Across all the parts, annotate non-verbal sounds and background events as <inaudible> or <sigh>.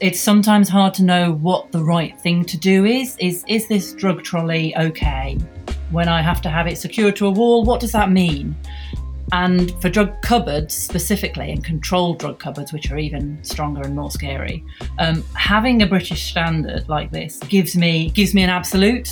It's sometimes hard to know what the right thing to do is. Is is this drug trolley okay? When I have to have it secured to a wall, what does that mean? And for drug cupboards specifically, and controlled drug cupboards, which are even stronger and more scary, um, having a British standard like this gives me gives me an absolute.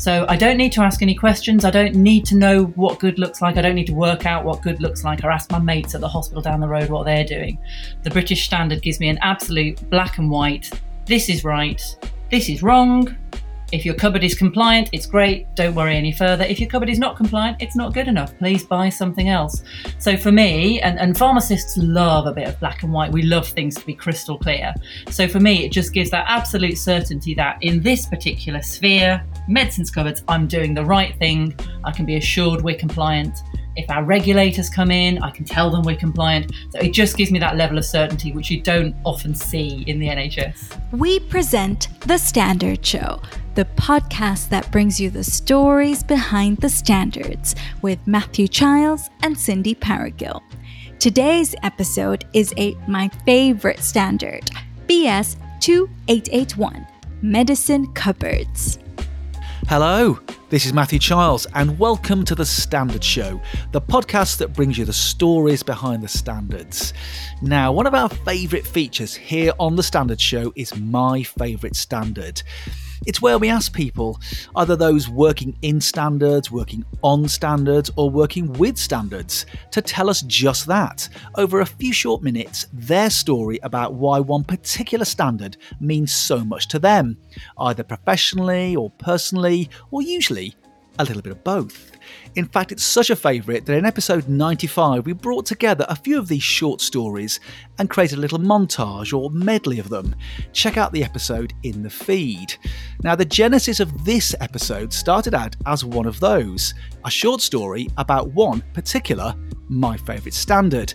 So I don't need to ask any questions. I don't need to know what good looks like. I don't need to work out what good looks like or ask my mates at the hospital down the road what they're doing. The British standard gives me an absolute black and white. This is right. This is wrong. If your cupboard is compliant, it's great. Don't worry any further. If your cupboard is not compliant, it's not good enough. Please buy something else. So for me, and, and pharmacists love a bit of black and white. We love things to be crystal clear. So for me, it just gives that absolute certainty that in this particular sphere, medicines cupboards, I'm doing the right thing. I can be assured we're compliant. If our regulators come in, I can tell them we're compliant. So it just gives me that level of certainty, which you don't often see in the NHS. We present The Standards Show, the podcast that brings you the stories behind the standards with Matthew Childs and Cindy Paragill. Today's episode is a my favorite standard, BS 2881, Medicine Cupboards. Hello, this is Matthew Childs, and welcome to The Standards Show, the podcast that brings you the stories behind the standards. Now, one of our favourite features here on The Standards Show is My Favourite Standard. It's where we ask people, either those working in standards, working on standards, or working with standards, to tell us just that, over a few short minutes, their story about why one particular standard means so much to them, either professionally or personally, or usually a little bit of both. In fact, it's such a favourite that in episode 95 we brought together a few of these short stories and created a little montage or medley of them. Check out the episode in the feed. Now, the genesis of this episode started out as one of those a short story about one particular, my favourite standard.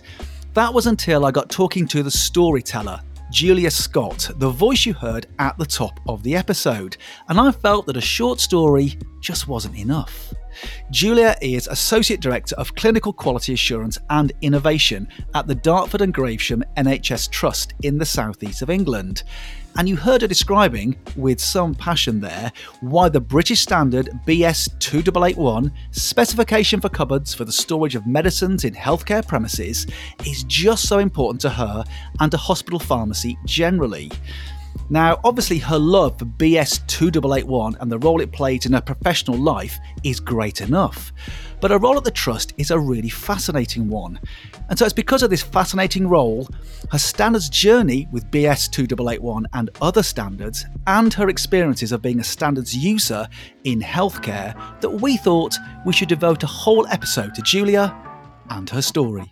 That was until I got talking to the storyteller, Julia Scott, the voice you heard at the top of the episode, and I felt that a short story just wasn't enough. Julia is Associate Director of Clinical Quality Assurance and Innovation at the Dartford and Gravesham NHS Trust in the southeast of England. And you heard her describing, with some passion there, why the British Standard BS 2881 specification for cupboards for the storage of medicines in healthcare premises is just so important to her and to hospital pharmacy generally. Now, obviously, her love for BS 2881 and the role it plays in her professional life is great enough. But her role at the Trust is a really fascinating one. And so it's because of this fascinating role, her standards journey with BS 2881 and other standards, and her experiences of being a standards user in healthcare, that we thought we should devote a whole episode to Julia and her story.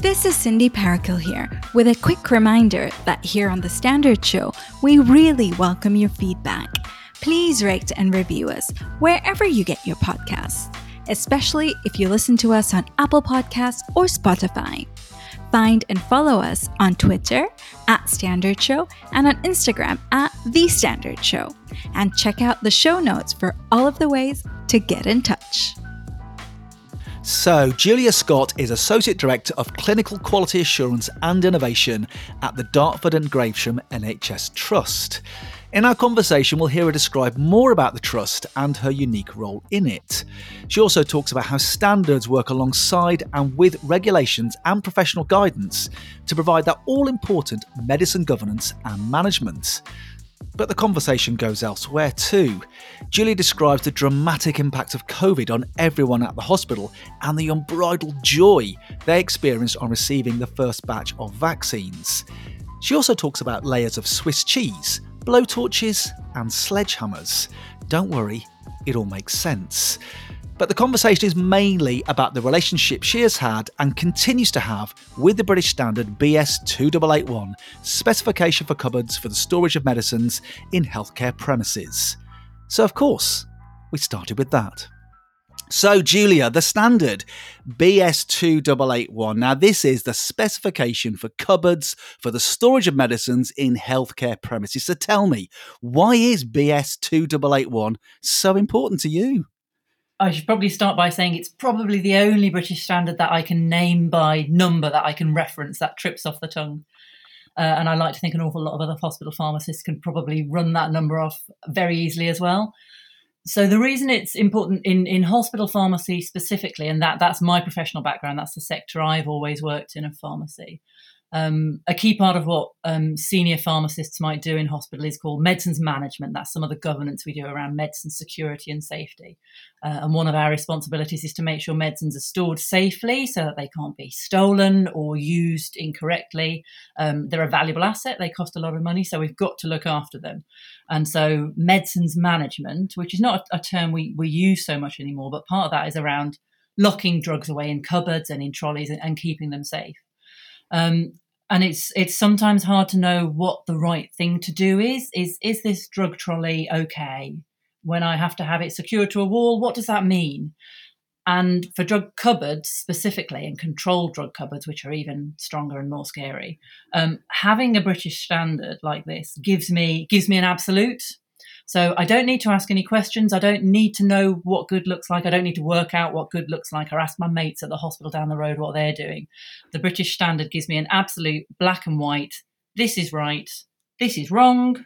This is Cindy Parakill here with a quick reminder that here on The Standards Show, we really welcome your feedback. Please rate and review us wherever you get your podcasts, especially if you listen to us on Apple Podcasts or Spotify. Find and follow us on Twitter at Standard Show and on Instagram at The Standards Show. And check out the show notes for all of the ways to get in touch. So, Julia Scott is Associate Director of Clinical Quality Assurance and Innovation at the Dartford and Gravesham NHS Trust. In our conversation, we'll hear her describe more about the Trust and her unique role in it. She also talks about how standards work alongside and with regulations and professional guidance to provide that all important medicine governance and management. But the conversation goes elsewhere too. Julie describes the dramatic impact of COVID on everyone at the hospital and the unbridled joy they experienced on receiving the first batch of vaccines. She also talks about layers of Swiss cheese, blowtorches, and sledgehammers. Don't worry, it all makes sense. But the conversation is mainly about the relationship she has had and continues to have with the British Standard BS 2881 specification for cupboards for the storage of medicines in healthcare premises. So, of course, we started with that. So, Julia, the standard BS 2881. Now, this is the specification for cupboards for the storage of medicines in healthcare premises. So, tell me, why is BS 2881 so important to you? I should probably start by saying it's probably the only British standard that I can name by number that I can reference that trips off the tongue. Uh, and I like to think an awful lot of other hospital pharmacists can probably run that number off very easily as well. So the reason it's important in, in hospital pharmacy specifically, and that that's my professional background, that's the sector I've always worked in of pharmacy, um, a key part of what um, senior pharmacists might do in hospital is called medicines management. That's some of the governance we do around medicine security and safety. Uh, and one of our responsibilities is to make sure medicines are stored safely so that they can't be stolen or used incorrectly. Um, they're a valuable asset, they cost a lot of money, so we've got to look after them. And so, medicines management, which is not a, term we, we use so much anymore, but part of that is around locking drugs away in cupboards and in trolleys and, and keeping them safe. Um, and it's it's sometimes hard to know what the right thing to do is. Is is this drug trolley okay? When I have to have it secured to a wall, what does that mean? And for drug cupboards specifically, and controlled drug cupboards, which are even stronger and more scary, um, having a British standard like this gives me gives me an absolute so I don't need to ask any questions. I don't need to know what good looks like. I don't need to work out what good looks like or ask my mates at the hospital down the road what they're doing. The British standard gives me an absolute black and white. This is right. This is wrong.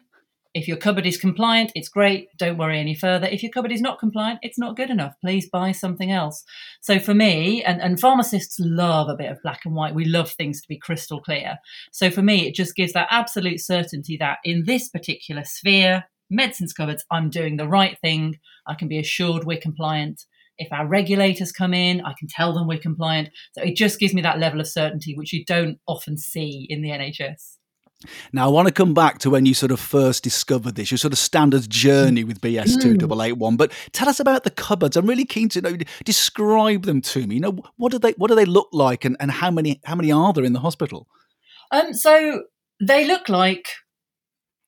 If your cupboard is compliant, it's great. Don't worry any further. If your cupboard is not compliant, it's not good enough. Please buy something else. So for me, and, and pharmacists love a bit of black and white. We love things to be crystal clear. So for me, it just gives that absolute certainty that in this particular sphere, medicines cupboards, I'm doing the right thing. I can be assured we're compliant. If our regulators come in, I can tell them we're compliant. So it just gives me that level of certainty, which you don't often see in the NHS. Now, I want to come back to when you sort of first discovered this, your sort of standard journey with BS2881. But tell us about the cupboards. I'm really keen to know. Describe them to me. You know, what do they what do they look like, and, and how many how many are there in the hospital? Um, so they look like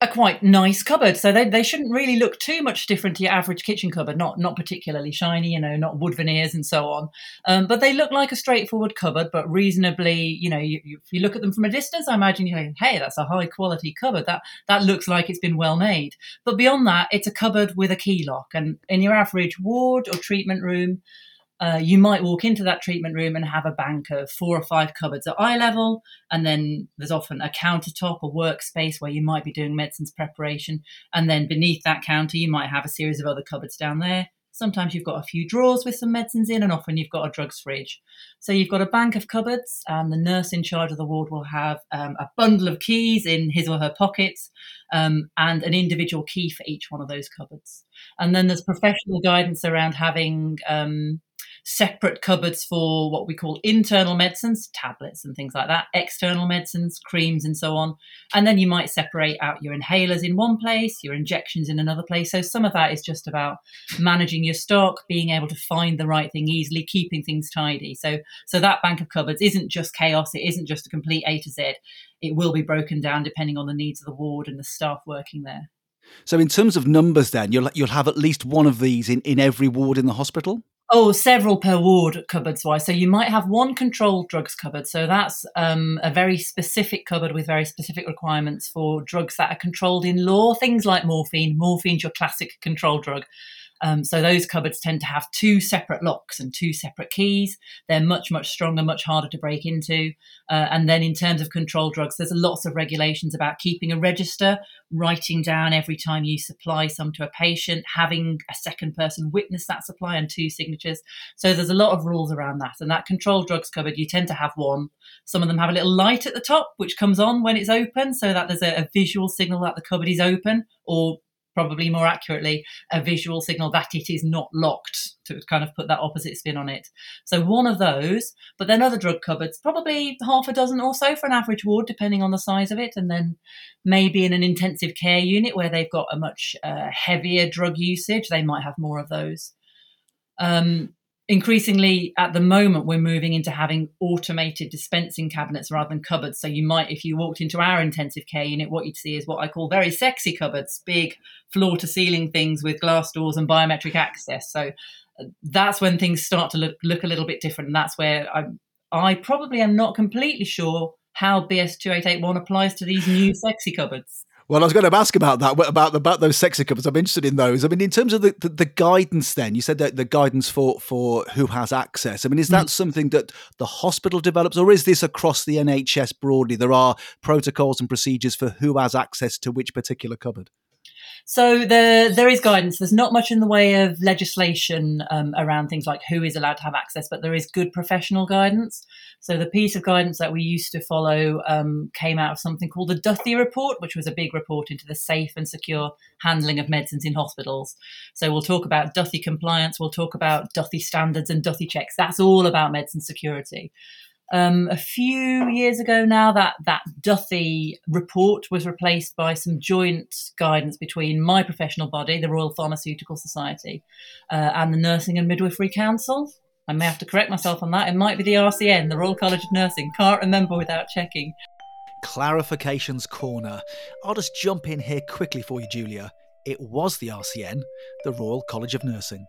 a quite nice cupboard. So they, they shouldn't really look too much different to your average kitchen cupboard, not not particularly shiny, you know, not wood veneers and so on. Um, but they look like a straightforward cupboard, but reasonably, you know, you, you, if you look at them from a distance, I imagine you're go, hey, that's a high quality cupboard. That that looks like it's been well made. But beyond that, it's a cupboard with a key lock. And in your average ward or treatment room, uh, you might walk into that treatment room and have a bank of four or five cupboards at eye level, and then there's often a countertop, a workspace where you might be doing medicines preparation, and then beneath that counter you might have a series of other cupboards down there. Sometimes you've got a few drawers with some medicines in, and often you've got a drugs fridge. So you've got a bank of cupboards, and the nurse in charge of the ward will have um, a bundle of keys in his or her pockets, um, and an individual key for each one of those cupboards. And then there's professional guidance around having um, separate cupboards for what we call internal medicines, tablets and things like that, external medicines, creams, and so on. And then you might separate out your inhalers in one place, your injections in another place. So some of that is just about managing your stock, being able to find the right thing easily, keeping things tidy. So so that bank of cupboards isn't just chaos, it isn't just a complete A to Z. It will be broken down depending on the needs of the ward and the staff working there. So, in terms of numbers, then you'll you'll have at least one of these in, in every ward in the hospital. Oh, several per ward cupboards wise. So you might have one controlled drugs cupboard. So that's um, a very specific cupboard with very specific requirements for drugs that are controlled in law. Things like morphine. Morphine's your classic control drug. Um, so those cupboards tend to have two separate locks and two separate keys. They're much, much stronger, much harder to break into. Uh, and then in terms of control drugs, there's lots of regulations about keeping a register, writing down every time you supply some to a patient, having a second person witness that supply and two signatures. So there's a lot of rules around that. And that control drugs cupboard, you tend to have one. Some of them have a little light at the top, which comes on when it's open, so that there's a, a visual signal that the cupboard is open or probably more accurately, a visual signal that it is not locked to kind of put that opposite spin on it. So one of those, but then other drug cupboards, probably half a dozen or so for an average ward, depending on the size of it. And then maybe in an intensive care unit where they've got a much uh, heavier drug usage, they might have more of those. Um, increasingly at the moment we're moving into having automated dispensing cabinets rather than cupboards. So you might if you walked into our intensive care unit what you'd see is what i call very sexy cupboards big floor to ceiling things with glass doors and biometric access. So uh, that's when things start to look, look a little bit different. And that's where i i probably am not completely sure how bs2881 applies to these new sexy cupboards Well, I was going to ask about that, about about those sexy cupboards. I'm interested in those. I mean, in terms of the, the, the guidance, then you said that the guidance for for who has access. I mean, is that mm. something that the hospital develops, or is this across the NHS broadly? There are protocols and procedures for who has access to which particular cupboard. So there, there is guidance. There's not much in the way of legislation um, around things like who is allowed to have access, but there is good professional guidance. So the piece of guidance that we used to follow um, came out of something called the Duthie Report, which was a big report into the safe and secure handling of medicines in hospitals. So we'll talk about Duthie compliance, we'll talk about Duthie standards and Duthie checks. That's all about medicine security. Um, a few years ago now, that that Duthie report was replaced by some joint guidance between my professional body, the Royal Pharmaceutical Society, uh, and the Nursing and Midwifery Council. I may have to correct myself on that. It might be the RCN, the Royal College of Nursing. Can't remember without checking. Clarifications Corner. I'll just jump in here quickly for you, Julia. It was the RCN, the Royal College of Nursing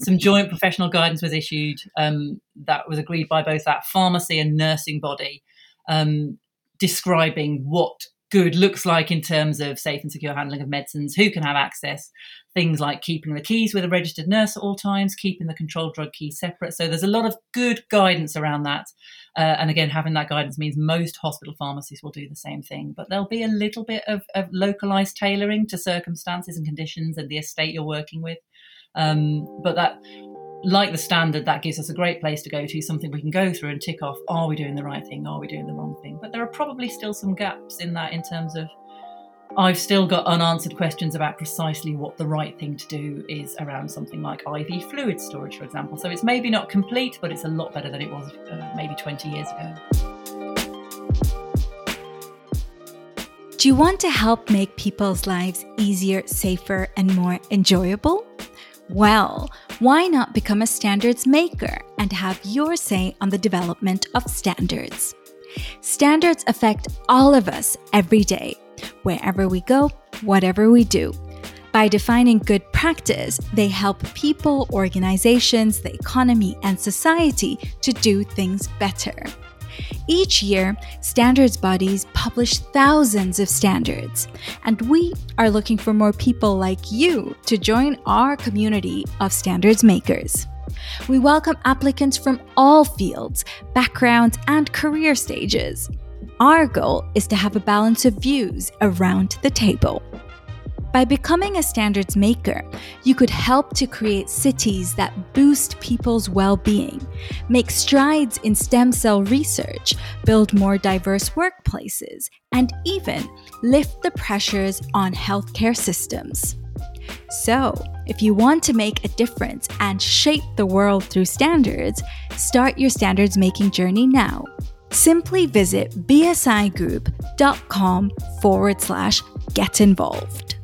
some joint professional guidance was issued um, that was agreed by both that pharmacy and nursing body, um, describing what good looks like in terms of safe and secure handling of medicines, who can have access, things like keeping the keys with a registered nurse at all times, keeping the controlled drug key separate. So there's a lot of good guidance around that. Uh, and again, having that guidance means most hospital pharmacies will do the same thing, but there'll be a little bit of, of localized tailoring to circumstances and conditions and the estate you're working with. Um, but that, like the standard, that gives us a great place to go to, something we can go through and tick off are we doing the right thing? Are we doing the wrong thing? But there are probably still some gaps in that in terms of I've still got unanswered questions about precisely what the right thing to do is around something like IV fluid storage, for example. So it's maybe not complete, but it's a lot better than it was uh, maybe 20 years ago. Do you want to help make people's lives easier, safer, and more enjoyable? Well, why not become a standards maker and have your say on the development of standards? Standards affect all of us every day, wherever we go, whatever we do. By defining good practice, they help people, organizations, the economy, and society to do things better. Each year, standards bodies publish thousands of standards, and we are looking for more people like you to join our community of standards makers. We welcome applicants from all fields, backgrounds, and career stages. Our goal is to have a balance of views around the table. By becoming a standards maker, you could help to create cities that boost people's well being, make strides in stem cell research, build more diverse workplaces, and even lift the pressures on healthcare systems. So, if you want to make a difference and shape the world through standards, start your standards making journey now. Simply visit bsigroup.com forward slash get involved.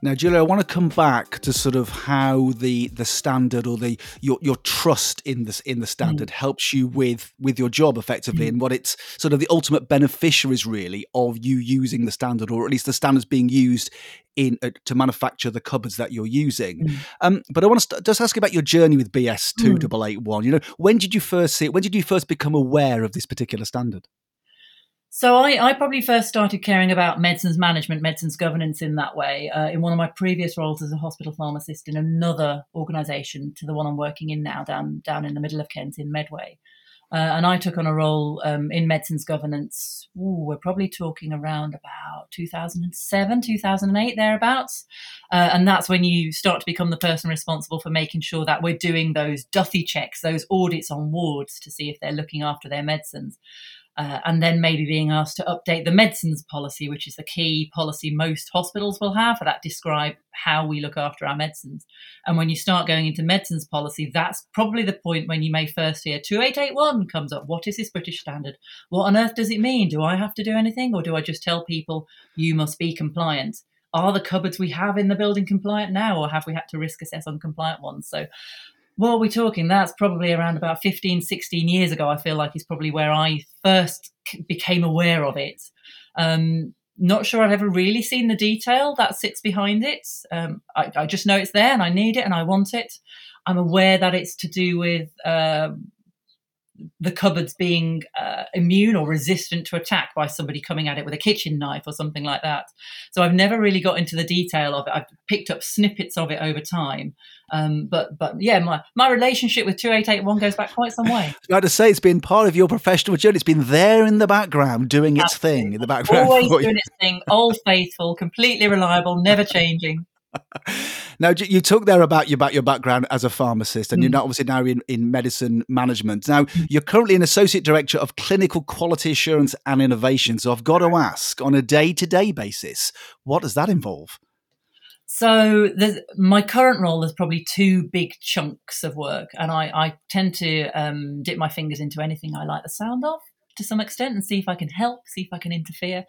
Now, Julia, I want to come back to sort of how the the standard or the your your trust in this in the standard mm. helps you with with your job effectively, mm. and what it's sort of the ultimate beneficiaries really of you using the standard, or at least the standards being used in uh, to manufacture the cupboards that you're using. Mm. Um, but I want to st- just ask you about your journey with BS two double eight one. You know, when did you first see it? When did you first become aware of this particular standard? So I, I, probably first started caring about medicines management, medicines governance in that way uh, in one of my previous roles as a hospital pharmacist in another organisation to the one I'm working in now down down in the middle of Kent in Medway. Uh, and I took on a role um, in medicines governance. Ooh, we're probably talking around about 2007, 2008, thereabouts. Uh, and that's when you start to become the person responsible for making sure that we're doing those Duthie checks, those audits on wards to see if they're looking after their medicines uh, and then maybe being asked to update the medicines policy, which is the key policy most hospitals will have that describe how we look after our medicines. And when you start going into medicines policy, that's probably the point when you may first hear 2881 comes up. What is this British standard? What on earth does it mean? Do I have to do anything or do I just tell people you must be compliant? Are the cupboards we have in the building compliant now, or have we had to risk assess on compliant ones? So what are we talking? That's probably around about 15, 16 years ago, I feel like is probably where I first became aware of it. Um, not sure I've ever really seen the detail that sits behind it. Um, I, I, just know it's there and I need it and I want it. I'm aware that it's to do with um, the cupboards being uh, immune or resistant to attack by somebody coming at it with a kitchen knife or something like that. So I've never really got into the detail of it. I've picked up snippets of it over time. Um, but but yeah, my, my relationship with 2881 goes back quite some way. <laughs> I have to say, it's been part of your professional journey. It's been there in the background, doing its Absolutely. thing in the background. Always doing its thing, old faithful, completely reliable, never changing. Now you talk there about your about your background as a pharmacist, and mm. you're not obviously now in, in medicine management. Now mm. you're currently an associate director of clinical quality assurance and innovation. So I've got to ask, on a day to day basis, what does that involve? So my current role is probably two big chunks of work, and I, I tend to um, dip my fingers into anything I like the sound of to some extent and see if I can help, see if I can interfere.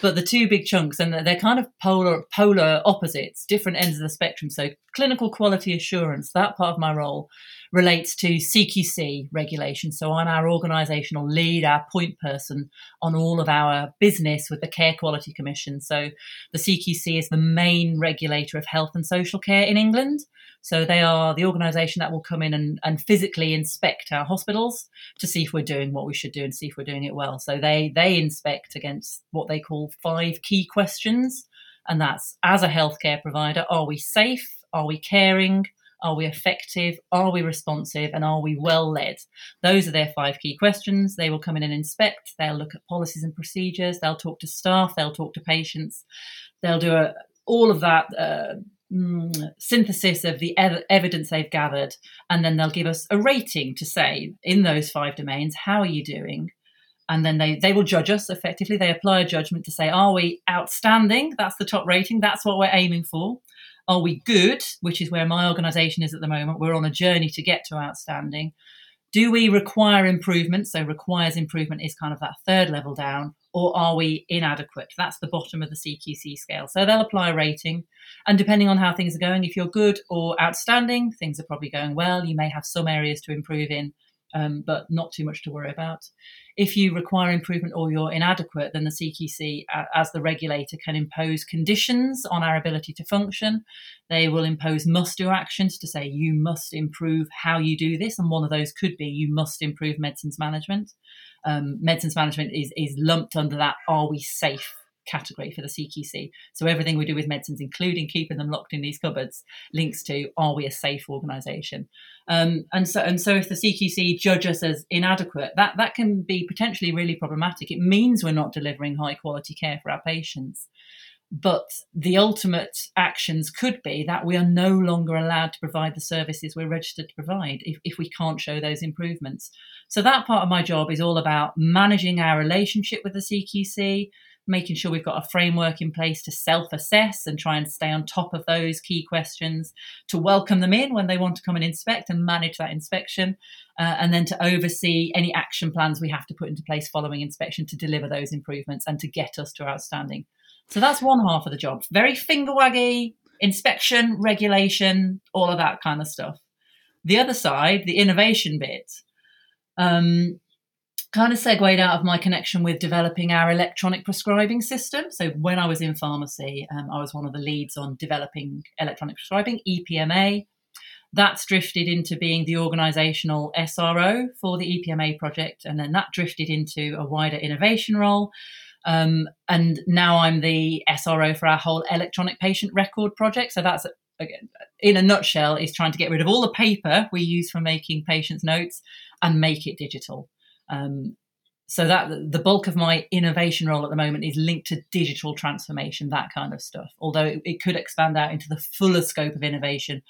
But the two big chunks, and they're kind of polar polar opposites, different ends of the spectrum. So clinical quality assurance, that part of my role relates to CQC regulation. So I'm our organisational lead, our point person on all of our business with the Care Quality Commission. So the CQC is the main regulator of health and social care in England. So they are the organisation that will come in and, and physically inspect our hospitals to see if we're doing what we should do and see if we're doing it well. So they they inspect against what they call five key questions, and that's as a healthcare provider, are we safe? Are we caring? Are we effective? Are we responsive? And are we well led? Those are their five key questions. They will come in and inspect. They'll look at policies and procedures. They'll talk to staff. They'll talk to patients. They'll do a, all of that uh, mm, synthesis of the ev- evidence they've gathered, and then they'll give us a rating to say in those five domains, how are you doing? And then they, they will judge us effectively. They apply a judgment to say, are we outstanding? That's the top rating. That's what we're aiming for. Are we good? Which is where my organisation is at the moment. We're on a journey to get to outstanding. Do we require improvement? So, requires improvement is kind of that third level down or are we inadequate? That's the bottom of the CQC scale. So they'll apply a rating. And depending on how things are going, if you're good or outstanding, things are probably going well. You may have some areas to improve in, um, but not too much to worry about. If you require improvement or you're inadequate, then the CQC, as the regulator, can impose conditions on our ability to function. They will impose must do actions to say you must improve how you do this. And one of those could be you must improve medicines management um, medicines management is is lumped under that are we safe category for the CQC. So everything we do with medicines, including keeping them locked in these cupboards, links to are we a safe organisation? Um, and so and so if the CQC judge us as inadequate, that that can be potentially really problematic. It means we're not delivering high quality care for our patients. But the ultimate actions could be that we are no longer allowed to provide the services we're registered to provide if, if we can't show those improvements. So, that part of my job is all about managing our relationship with the CQC, making sure we've got a framework in place to self assess and try and stay on top of those key questions, to welcome them in when they want to come and inspect and manage that inspection, uh, and then to oversee any action plans we have to put into place following inspection to deliver those improvements and to get us to outstanding. So that's one half of the job. Very finger waggy, inspection, regulation, all of that kind of stuff. The other side, the innovation bit, um, kind of segued out of my connection with developing our electronic prescribing system. So when I was in pharmacy, um, I was one of the leads on developing electronic prescribing, EPMA. That's drifted into being the organisational SRO for the EPMA project, and then that drifted into a wider innovation role. Um, and now I'm the SRO for our whole electronic patient record project. So that's again, in a nutshell, is trying to get rid of all the paper we use for making patients' notes and make it digital. Um, so that the bulk of my innovation role at the moment is linked to digital transformation, that kind of stuff. Although it, it could expand out into the fuller scope of innovation,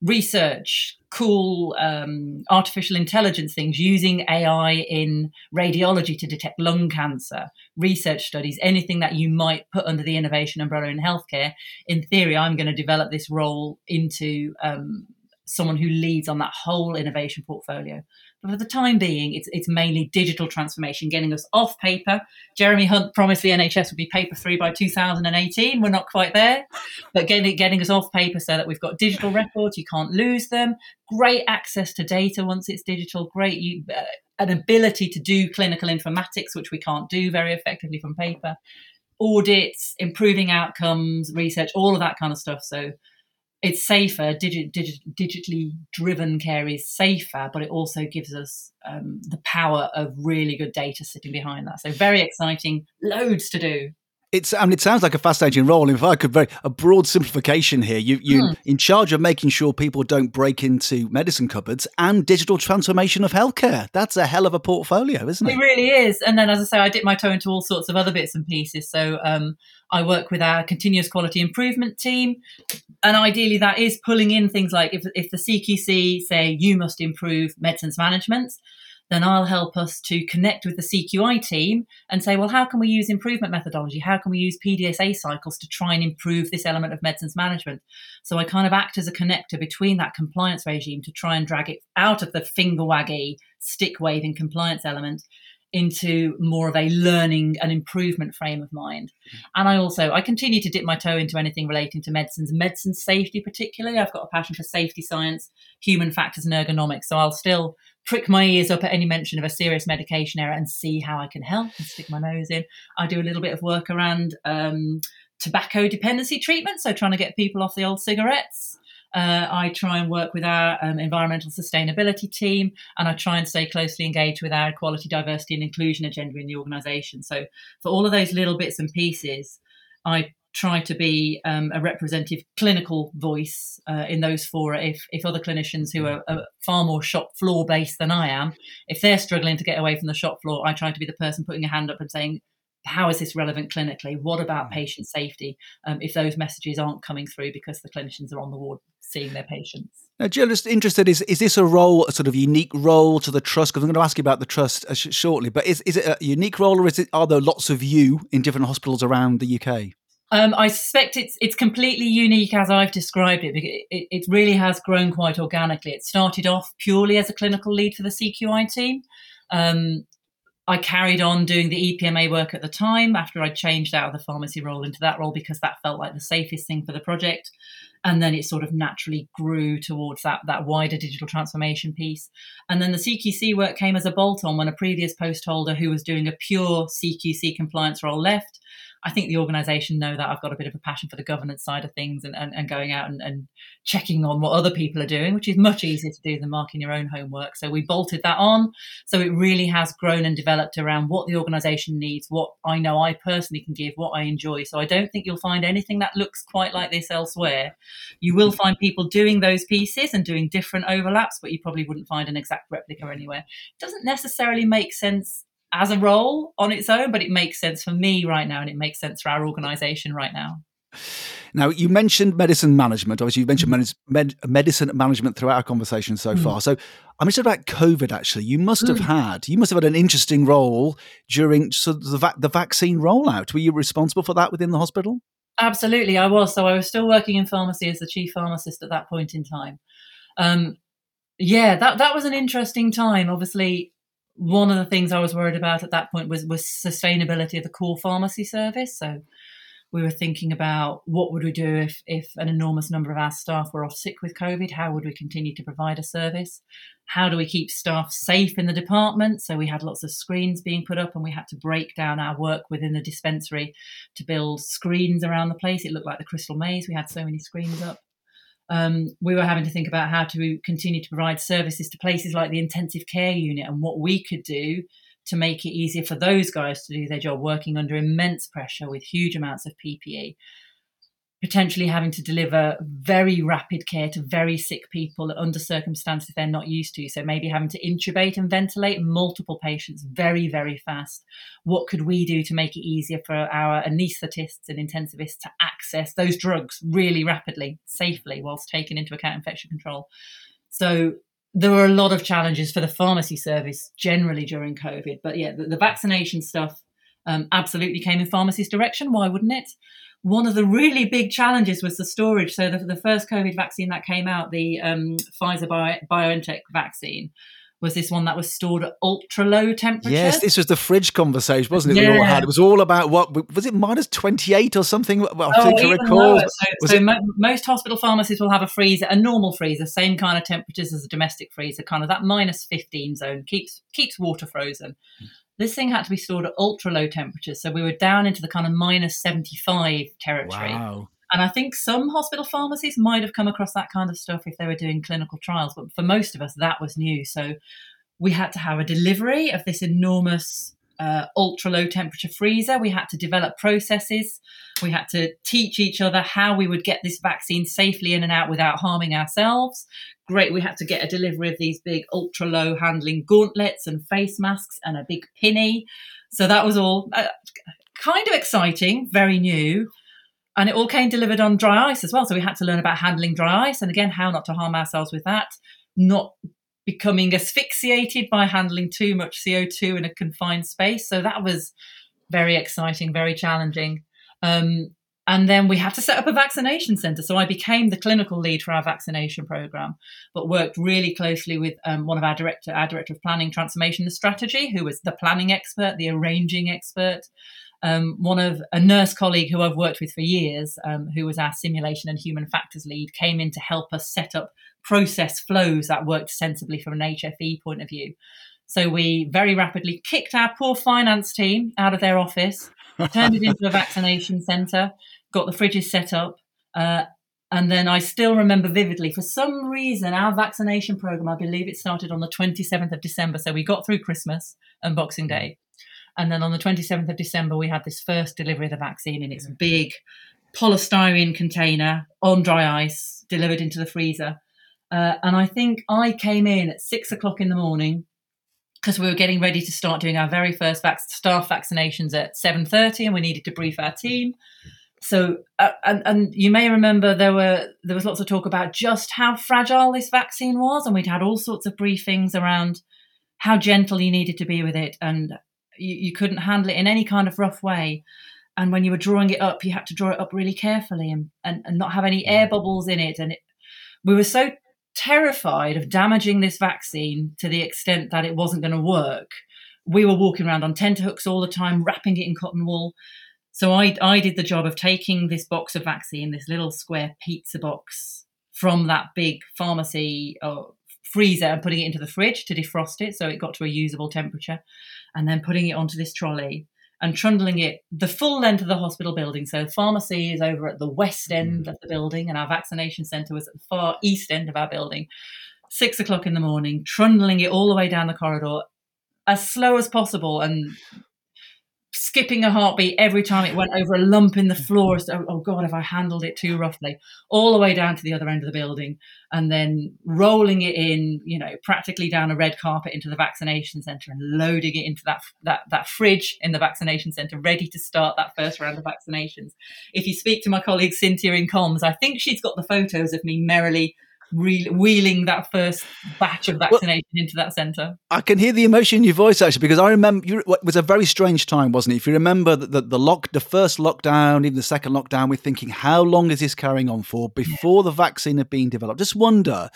research, cool um, artificial intelligence things, using AI in radiology to detect lung cancer, research studies, anything that you might put under the innovation umbrella in healthcare. In theory, I'm going to develop this role into um, someone who leads on that whole innovation portfolio. But for the time being, it's it's mainly digital transformation, getting us off paper. Jeremy Hunt promised the NHS would be paper free by 2018. We're not quite there, but getting getting us off paper so that we've got digital records. You can't lose them. Great access to data once it's digital. Great you, uh, an ability to do clinical informatics, which we can't do very effectively from paper. Audits, improving outcomes, research, all of that kind of stuff. So it's safer. Digi- digi- digitally driven care is safer, but it also gives us um, the power of really good data sitting behind that. So very exciting, loads to do. It's I mean, it sounds like a fascinating role. If I could very a broad simplification here, you you hmm. in charge of making sure people don't break into medicine cupboards and digital transformation of healthcare. That's a hell of a portfolio, isn't it? It really is. And then, as I say, I dip my toe into all sorts of other bits and pieces. So um, I work with our continuous quality improvement team, and ideally, that is pulling in things like if if the CQC say you must improve medicines management then I'll help us to connect with the CQI team and say, well, how can we use improvement methodology? How can we use PDSA cycles to try and improve this element of medicines management? So I kind of act as a connector between that compliance regime to try and drag it out of the finger waggy, stick waving compliance element into more of a learning and improvement frame of mind. Mm-hmm. And I also I continue to dip my toe into anything relating to medicines, medicine safety particularly. I've got a passion for safety science, human factors and ergonomics. So I'll still prick my ears up at any mention of a serious medication error and see how I can help and stick my nose in. I do a little bit of work around um, tobacco dependency treatment, so trying to get people off the old cigarettes. Uh, I try and work with our um, environmental sustainability team, and I try and stay closely engaged with our equality, diversity, and inclusion agenda in the organisation. So, for all of those little bits and pieces, I try to be um, a representative clinical voice uh, in those fora. If if other clinicians who are, are far more shop floor based than I am, if they're struggling to get away from the shop floor, I try to be the person putting a hand up and saying, how is this relevant clinically? What about mm. patient safety um, if those messages aren't coming through because the clinicians are on the ward seeing their patients? Now, Jill, just interested, is, is this a role, a sort of unique role to the trust? Because I'm going to ask you about the trust uh, sh- shortly, but is, is it a unique role or is it, are there lots of you in different hospitals around the UK? Um, I suspect it's it's completely unique as I've described it. It, it. really has grown quite organically. It started off purely as a clinical lead for the CQI team. Um, I carried on doing the EPMA work at the time after I changed out of the pharmacy role into that role because that felt like the safest thing for the project. And then it sort of naturally grew towards that, that wider digital transformation piece. And then the CQC work came as a bolt on when a previous post holder who was doing a pure CQC compliance role left I think the organisation know that I've got a bit of a passion for the governance side of things and, and, and going out and, and, checking on what other people are doing, which is much easier to do than marking your own homework. So we bolted that on. So it really has grown and developed around what the organisation needs, what I know I personally can give, what I enjoy. So I don't think you'll find anything that looks quite like this elsewhere. You will find people doing those pieces and doing different overlaps, but you probably wouldn't find an exact replica anywhere. It doesn't necessarily make sense as a role on its own, but it makes sense for me right now and it makes sense for our organization right now. Now, you mentioned medicine management. Obviously, you've mentioned mm. med- medicine management throughout our conversation so mm. far. So, I'm interested about COVID. Actually, you must have mm. had you must have had an interesting role during sort of the, va- the vaccine rollout. Were you responsible for that within the hospital? Absolutely, I was. So, I was still working in pharmacy as the chief pharmacist at that point in time. Um, yeah, that that was an interesting time. Obviously, one of the things I was worried about at that point was was sustainability of the core pharmacy service. So we were thinking about what would we do if if an enormous number of our staff were off sick with COVID? How would we continue to provide a service? How do we keep staff safe in the department? So we had lots of screens being put up, and we had to break down our work within the dispensary to build screens around the place. It looked like the Crystal Maze. We had so many screens up um, we were having to think about how to continue to provide services to places like the intensive care unit and what we could do to make it easier for those guys to do their job working under immense pressure with huge amounts of PPE potentially having to deliver very rapid care to very sick people under circumstances they're not used to. So maybe having to intubate and ventilate multiple patients very, very fast. What could we do to make it easier for our anaesthetists and intensivists to access those drugs really rapidly, safely, whilst taking into account infection control? So there were a lot of challenges for the pharmacy service generally during COVID. But yeah, the, the vaccination stuff um, absolutely came in pharmacy's direction. Why wouldn't it? One of the really big challenges was the storage. So the, the first COVID vaccine that came out, the um, Pfizer Bio, BioNTech vaccine, was this one that was stored at ultra low temperature. Yes, this was the fridge conversation, wasn't it? Yeah. We all had. It was all about what was it minus twenty eight or something? Well, I oh, recall. So, so mo- most hospital pharmacies will have a freezer, a normal freezer, same kind of temperatures as a domestic freezer, kind of that minus fifteen zone keeps keeps water frozen. This thing had to be stored at ultra low temperatures. So we were down into the kind of minus 75 territory. Wow. And I think some hospital pharmacies might have come across that kind of stuff if they were doing clinical trials, but for most of us, that was new. So we had to have a delivery of this enormous uh, ultra low temperature freezer. We had to develop processes. We had to teach each other how we would get this vaccine safely in and out without harming ourselves. Great. We had to get a delivery of these big ultra low handling gauntlets and face masks and a big pinny. So that was all uh, kind of exciting, very new. And it all came delivered on dry ice as well. So we had to learn about handling dry ice and again, how not to harm ourselves with that, not becoming asphyxiated by handling too much CO2 in a confined space. So that was very exciting, very challenging. Um, and then we had to set up a vaccination center. So I became the clinical lead for our vaccination program, but worked really closely with um, one of our director, our director of planning, transformation and strategy, who was the planning expert, the arranging expert. Um, one of a nurse colleague who I've worked with for years, um, who was our simulation and human factors lead, came in to help us set up process flows that worked sensibly from an HFE point of view. So we very rapidly kicked our poor finance team out of their office, <laughs> turned it into a vaccination centre, got the fridges set up. Uh, and then I still remember vividly, for some reason, our vaccination program, I believe it started on the 27th of December. So we got through Christmas and Boxing Day. And then on the 27th of December, we had this first delivery of the vaccine in its big polystyrene container on dry ice, delivered into the freezer. Uh, and I think I came in at six o'clock in the morning because we were getting ready to start doing our very first vac- staff vaccinations at 7.30 and we needed to brief our team so uh, and, and you may remember there were there was lots of talk about just how fragile this vaccine was and we'd had all sorts of briefings around how gentle you needed to be with it and you, you couldn't handle it in any kind of rough way and when you were drawing it up you had to draw it up really carefully and, and, and not have any air mm. bubbles in it and it, we were so terrified of damaging this vaccine to the extent that it wasn't going to work. We were walking around on tenterhooks all the time, wrapping it in cotton wool. So I, I did the job of taking this box of vaccine, this little square pizza box from that big pharmacy uh, freezer and putting it into the fridge to defrost it so it got to a usable temperature, and then putting it onto this trolley and trundling it the full length of the hospital building. So pharmacy is over at the west end mm. of the building, and our vaccination centre was at the far east end of our building. Six o'clock in the morning, trundling it all the way down the corridor as slow as possible and skipping a heartbeat every time it went over a lump in the floor. So, oh God, have I handled it too roughly? All the way down to the other end of the building, and then rolling it in, you know, practically down a red carpet into the vaccination centre and loading it into that that that fridge in the vaccination centre, ready to start that first round of vaccinations. If you speak to my colleague Cynthia in comms, I think she's got the photos of me merrily re- wheeling that first batch of vaccination well, into that centre. I can hear the emotion in your voice actually because I remember you, it was a very strange time, wasn't it? If you remember the, the, the lock, the first lockdown, even the second lockdown, we're thinking, how long is this carrying on for before yeah. the vaccine had been developed? Just wonder,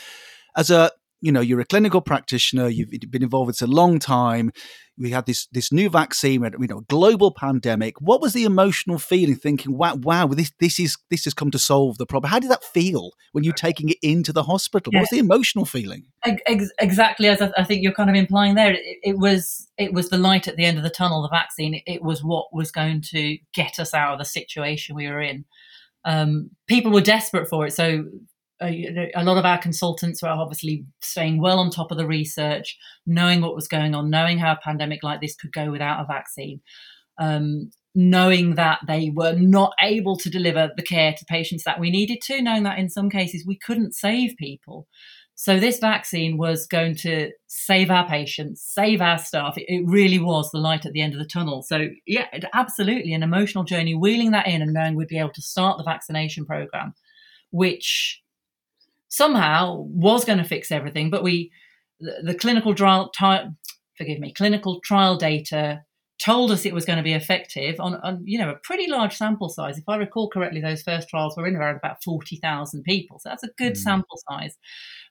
as a you know you're a clinical practitioner you've been involved with a long time. We had this this new vaccine you know global pandemic. What was the emotional feeling thinking wow wow this this is this has come to solve the problem how did that feel when you're taking it into the hospital? Yeah. what was the emotional feeling? Ex- exactly as I, think you're kind of implying there it, it, was it was the light at the end of the tunnel the vaccine. It, it was what was going to get us out of the situation we were in. Um, people were desperate for it so a, lot of our consultants were obviously staying well on top of the research, knowing what was going on, knowing how a pandemic like this could go without a vaccine, um, knowing that they were not able to deliver the care to patients that we needed to, knowing that in some cases we couldn't save people. So this vaccine was going to save our patients, save our staff. It, it, really was the light at the end of the tunnel. So yeah, it, absolutely an emotional journey. Wheeling that in and knowing we'd be able to start the vaccination program, which somehow was going to fix everything, but we the, the clinical trial t- forgive me clinical trial data told us it was going to be effective on, on, you know a pretty large sample size. If I recall correctly, those first trials were in around about forty thousand people, so that's a good mm. sample size.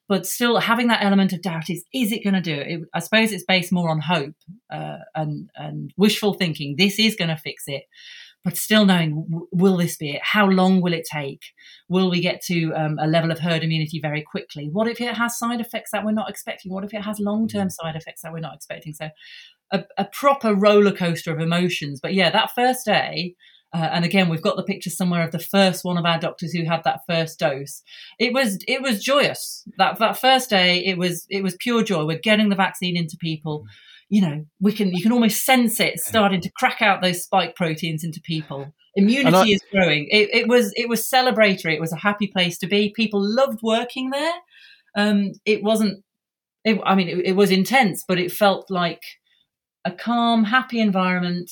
But still, having that element of doubt is is it going to do it? it? I suppose it's based more on hope uh, and and wishful thinking. This is going to fix it but still knowing will this be it? How long will it take? Will we get to um, a level of herd immunity very quickly? What if it has side effects that we're not expecting? What if it has long term mm. side effects that we're not expecting? So, a, a, proper roller coaster of emotions. But yeah, that first day, Uh, and again, we've got the picture somewhere of the first one of our doctors who had that first dose. It was it was joyous. That that first day, it was it was pure joy. We're getting the vaccine into people. You know, we can you can almost sense it starting to crack out those spike proteins into people. Immunity I, is growing. It, it was it was celebratory. It was a happy place to be. People loved working there. Um, it wasn't. It, I mean, it, it was intense, but it felt like a calm, happy environment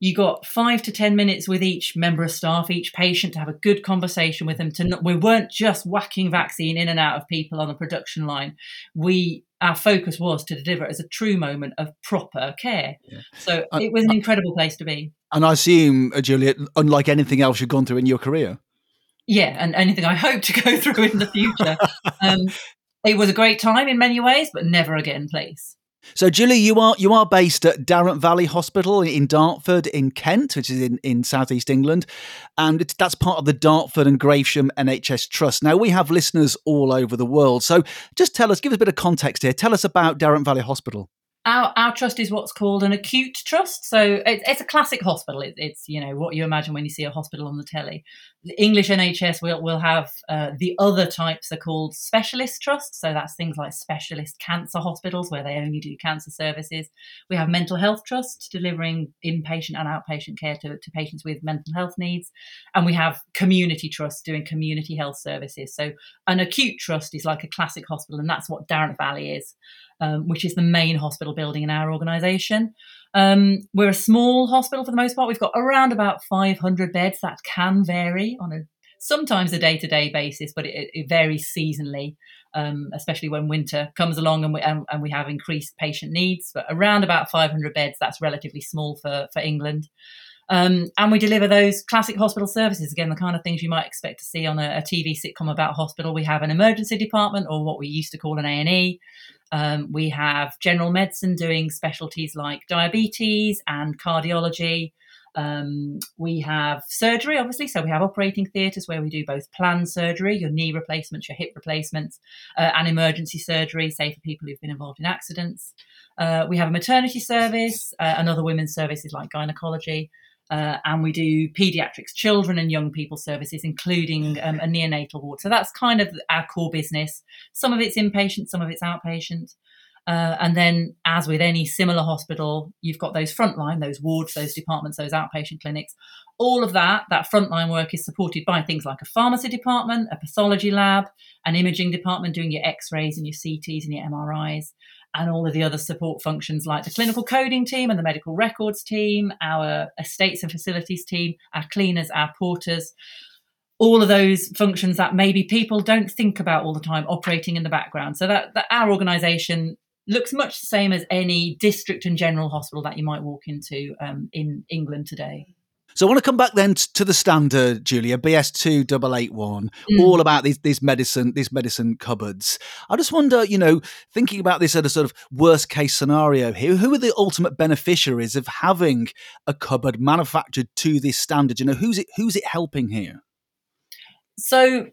you got five to ten minutes with each member of staff, each patient, to have a good conversation with them. To not, we weren't just whacking vaccine in and out of people on the production line. We our focus was to deliver it as a true moment of proper care. Yeah. So I, it was an incredible place to be. And I assume, uh, Julia, unlike anything else you've gone through in your career. Yeah, and anything I hope to <laughs> go through in the future. <laughs> um, it was a great time in many ways, but never again, please. So, Julie, you are you are based at Darent Valley Hospital in Dartford, in Kent, which is in, in southeast England, and that's part of the Dartford and Gravesham NHS Trust. Now, we have listeners all over the world, so just tell us, give us a bit of context here. Tell us about Darent Valley Hospital our, our trust is what's called an acute trust. So it, it's a classic hospital. It, it's you know what you imagine when you see a hospital on the telly. The English NHS will will have uh, the other types are called specialist trusts. So that's things like specialist cancer hospitals where they only do cancer services. We have mental health trusts delivering inpatient and outpatient care to, to patients with mental health needs, and we have community trusts doing community health services. So an acute trust is like a classic hospital, and that's what Darent Valley is um, which is the main hospital building in our organisation. Um, we're a small hospital for the most part. We've got around about 500 beds. That can vary on a sometimes a day to day basis, but it, it varies seasonally, um, especially when winter comes along and we, and, and, we have increased patient needs. But around about 500 beds, that's relatively small for, for England. Um, and we deliver those classic hospital services again, the kind of things you might expect to see on a, a TV sitcom about hospital. We have an emergency department, or what we used to call an A and E. Um, we have general medicine doing specialties like diabetes and cardiology. Um, we have surgery, obviously. So we have operating theatres where we do both planned surgery, your knee replacements, your hip replacements, uh, and emergency surgery, say for people who've been involved in accidents. Uh, we have a maternity service uh, and other women's services like gynecology. Uh, and we do paediatrics, children and young people services, including um, a neonatal ward. So that's kind of our core business. Some of it's inpatient, some of it's outpatient. Uh, and then, as with any similar hospital, you've got those frontline, those wards, those departments, those outpatient clinics. All of that, that frontline work is supported by things like a pharmacy department, a pathology lab, an imaging department doing your x rays and your CTs and your MRIs and all of the other support functions like the clinical coding team and the medical records team, our estates and facilities team, our cleaners, our porters, all of those functions that maybe people don't think about all the time operating in the background. So that, that our organisation looks much the same as any district and general hospital that you might walk into um, in England today. So I want to come back then to the standard, Julia, BS two double eight one, mm. all about these these medicine these medicine cupboards. I just wonder, you know, thinking about this at a sort of worst case scenario here, who are the ultimate beneficiaries of having a cupboard manufactured to this standard? You know, who's it who's it helping here? So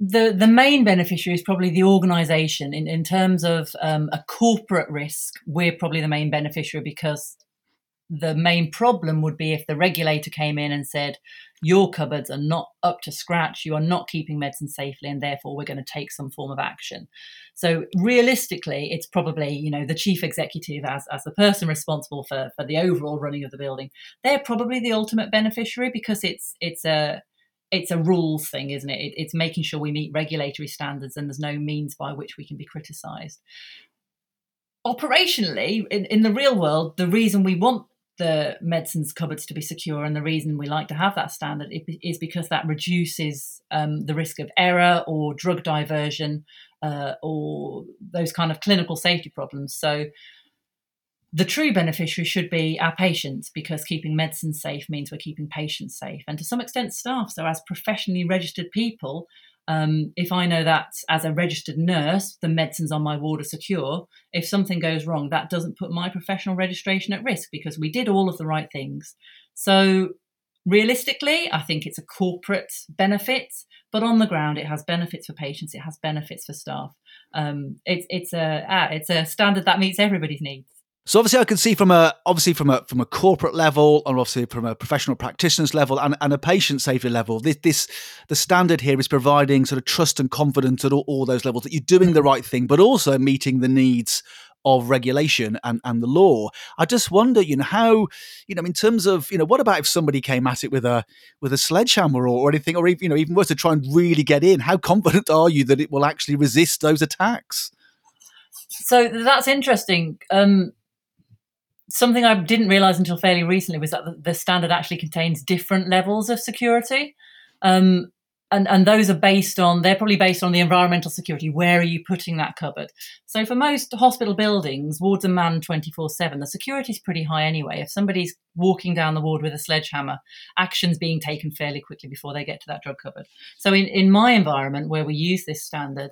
the the main beneficiary is probably the organisation in, in terms of um, a corporate risk. We're probably the main beneficiary because the main problem would be if the regulator came in and said, Your cupboards are not up to scratch, you are not keeping medicine safely, and therefore we're going to take some form of action. So realistically, it's probably, you know, the chief executive as, as the person responsible for, for the overall running of the building, they're probably the ultimate beneficiary because it's it's a it's a rules thing, isn't it? it it's making sure we meet regulatory standards and there's no means by which we can be criticised operationally in, in the real world the reason we want the medicines cupboards to be secure. And the reason we like to have that standard is because that reduces um, the risk of error or drug diversion uh, or those kind of clinical safety problems. So the true beneficiary should be our patients because keeping medicine safe means we're keeping patients safe and to some extent staff. So as professionally registered people, um, if I know that as a registered nurse, the medicines on my ward are secure, if something goes wrong, that doesn't put my professional registration at risk because we did all of the right things. So, realistically, I think it's a corporate benefit, but on the ground, it has benefits for patients, it has benefits for staff. Um, it's it's a ah, it's a standard that meets everybody's needs. So obviously, I can see from a obviously from a from a corporate level, and obviously from a professional practitioner's level, and, and a patient safety level. This, this the standard here is providing sort of trust and confidence at all, all those levels that you're doing the right thing, but also meeting the needs of regulation and, and the law. I just wonder, you know, how, you know, in terms of, you know, what about if somebody came at it with a with a sledgehammer or, or anything, or even, you know, even worse to try and really get in? How confident are you that it will actually resist those attacks? So that's interesting. Um, something I didn't realize until fairly recently was that the, standard actually contains different levels of security. Um, and, and those are based on they're probably based on the environmental security. Where are you putting that cupboard? So for most hospital buildings wards are manned 24-7 the security is pretty high anyway. If somebody's walking down the ward with a sledgehammer actions being taken fairly quickly before they get to that drug cupboard. So in, in my environment where we use this standard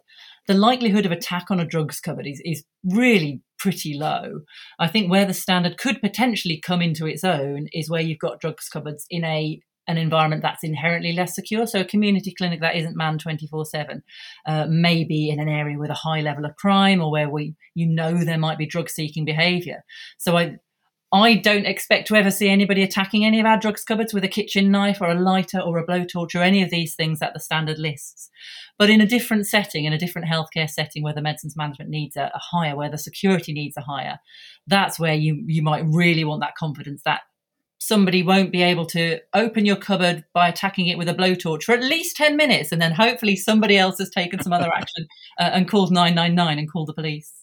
the likelihood of attack on a drugs cupboard is, is really pretty low. I think where the standard could potentially come into its own is where you've got drugs cupboards in a an environment that's inherently less secure. So a community clinic that isn't manned 24 uh, 7, maybe in an area with a high level of crime or where we, you know, there might be drug seeking behavior. So I, I don't expect to ever see anybody attacking any of our drugs cupboards with a kitchen knife or a lighter or a blowtorch or any of these things that the standard lists. But in a different setting, in a different healthcare setting where the medicines management needs are, higher, where the security needs are higher, that's where you you might really want that confidence that somebody won't be able to open your cupboard by attacking it with a blowtorch for at least 10 minutes and then hopefully somebody else has taken some other <laughs> action uh, and called 999 and called the police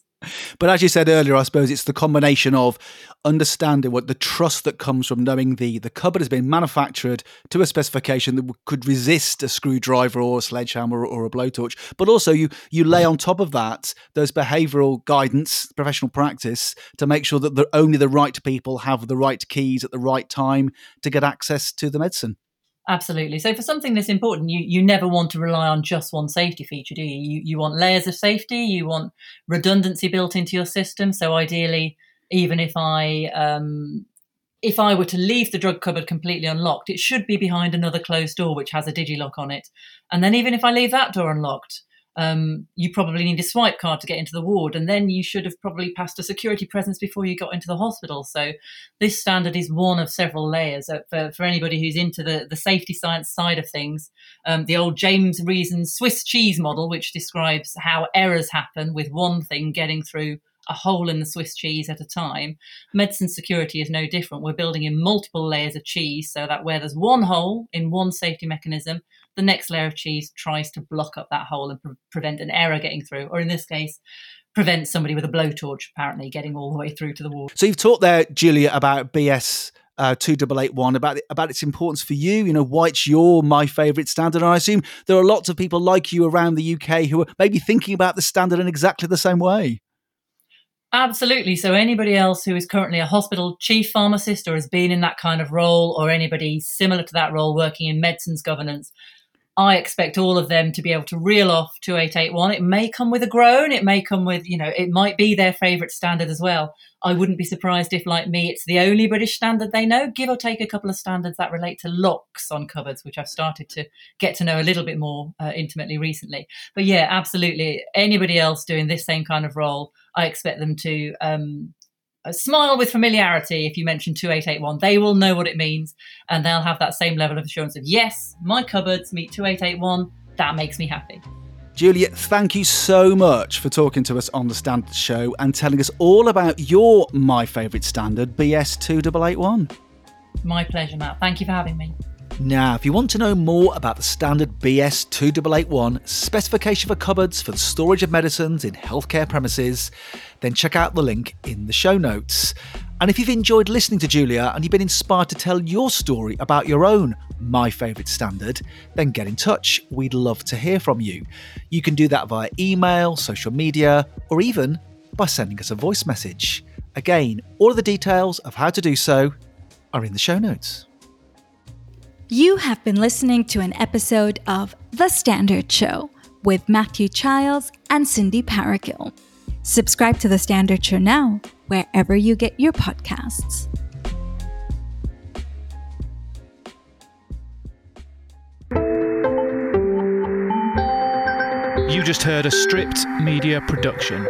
but as you said earlier, I suppose it's the combination of understanding what the trust that comes from knowing the the cupboard has been manufactured to a specification that could resist a screwdriver or a sledgehammer or a blowtorch. But also you you lay on top of that those behavioural guidance, professional practice to make sure that the, only the right people have the right keys at the right time to get access to the medicine. Absolutely. So for something that's important, you you never want to rely on just one safety feature, do you? You you want layers of safety. You want redundancy built into your system. So ideally, even if I um, if I were to leave the drug cupboard completely unlocked, it should be behind another closed door which has a digilock on it. And then even if I leave that door unlocked, um, you probably need a swipe card to get into the ward, and then you should have probably passed a security presence before you got into the hospital. So, this standard is one of several layers uh, for, for anybody who's into the, the safety science side of things. Um, the old James Reason Swiss cheese model, which describes how errors happen with one thing getting through a hole in the Swiss cheese at a time. Medicine security is no different. We're building in multiple layers of cheese so that where there's one hole in one safety mechanism, the next layer of cheese tries to block up that hole and pre- prevent an error getting through, or in this case, prevent somebody with a blowtorch apparently getting all the way through to the wall. So you've talked there, Julia, about BS. Uh, 2881 about about its importance for you you know why it's your my favorite standard and i assume there are lots of people like you around the uk who are maybe thinking about the standard in exactly the same way Absolutely. So, anybody else who is currently a hospital chief pharmacist or has been in that kind of role, or anybody similar to that role working in medicines governance, I expect all of them to be able to reel off 2881. It may come with a groan, it may come with, you know, it might be their favourite standard as well. I wouldn't be surprised if, like me, it's the only British standard they know, give or take a couple of standards that relate to locks on cupboards, which I've started to get to know a little bit more uh, intimately recently. But yeah, absolutely. Anybody else doing this same kind of role, I expect them to um, smile with familiarity if you mention 2881. They will know what it means and they'll have that same level of assurance of, yes, my cupboards meet 2881. That makes me happy. Julia, thank you so much for talking to us on the Standards Show and telling us all about your My Favourite Standard, BS2881. My pleasure, Matt. Thank you for having me. Now, if you want to know more about the standard BS 2881 specification for cupboards for the storage of medicines in healthcare premises, then check out the link in the show notes. And if you've enjoyed listening to Julia and you've been inspired to tell your story about your own My Favourite Standard, then get in touch. We'd love to hear from you. You can do that via email, social media, or even by sending us a voice message. Again, all of the details of how to do so are in the show notes. You have been listening to an episode of The Standards Show with Matthew Childs and Cindy Parakill. Subscribe to The Standards Show now, wherever you get your podcasts. You just heard a stripped media production.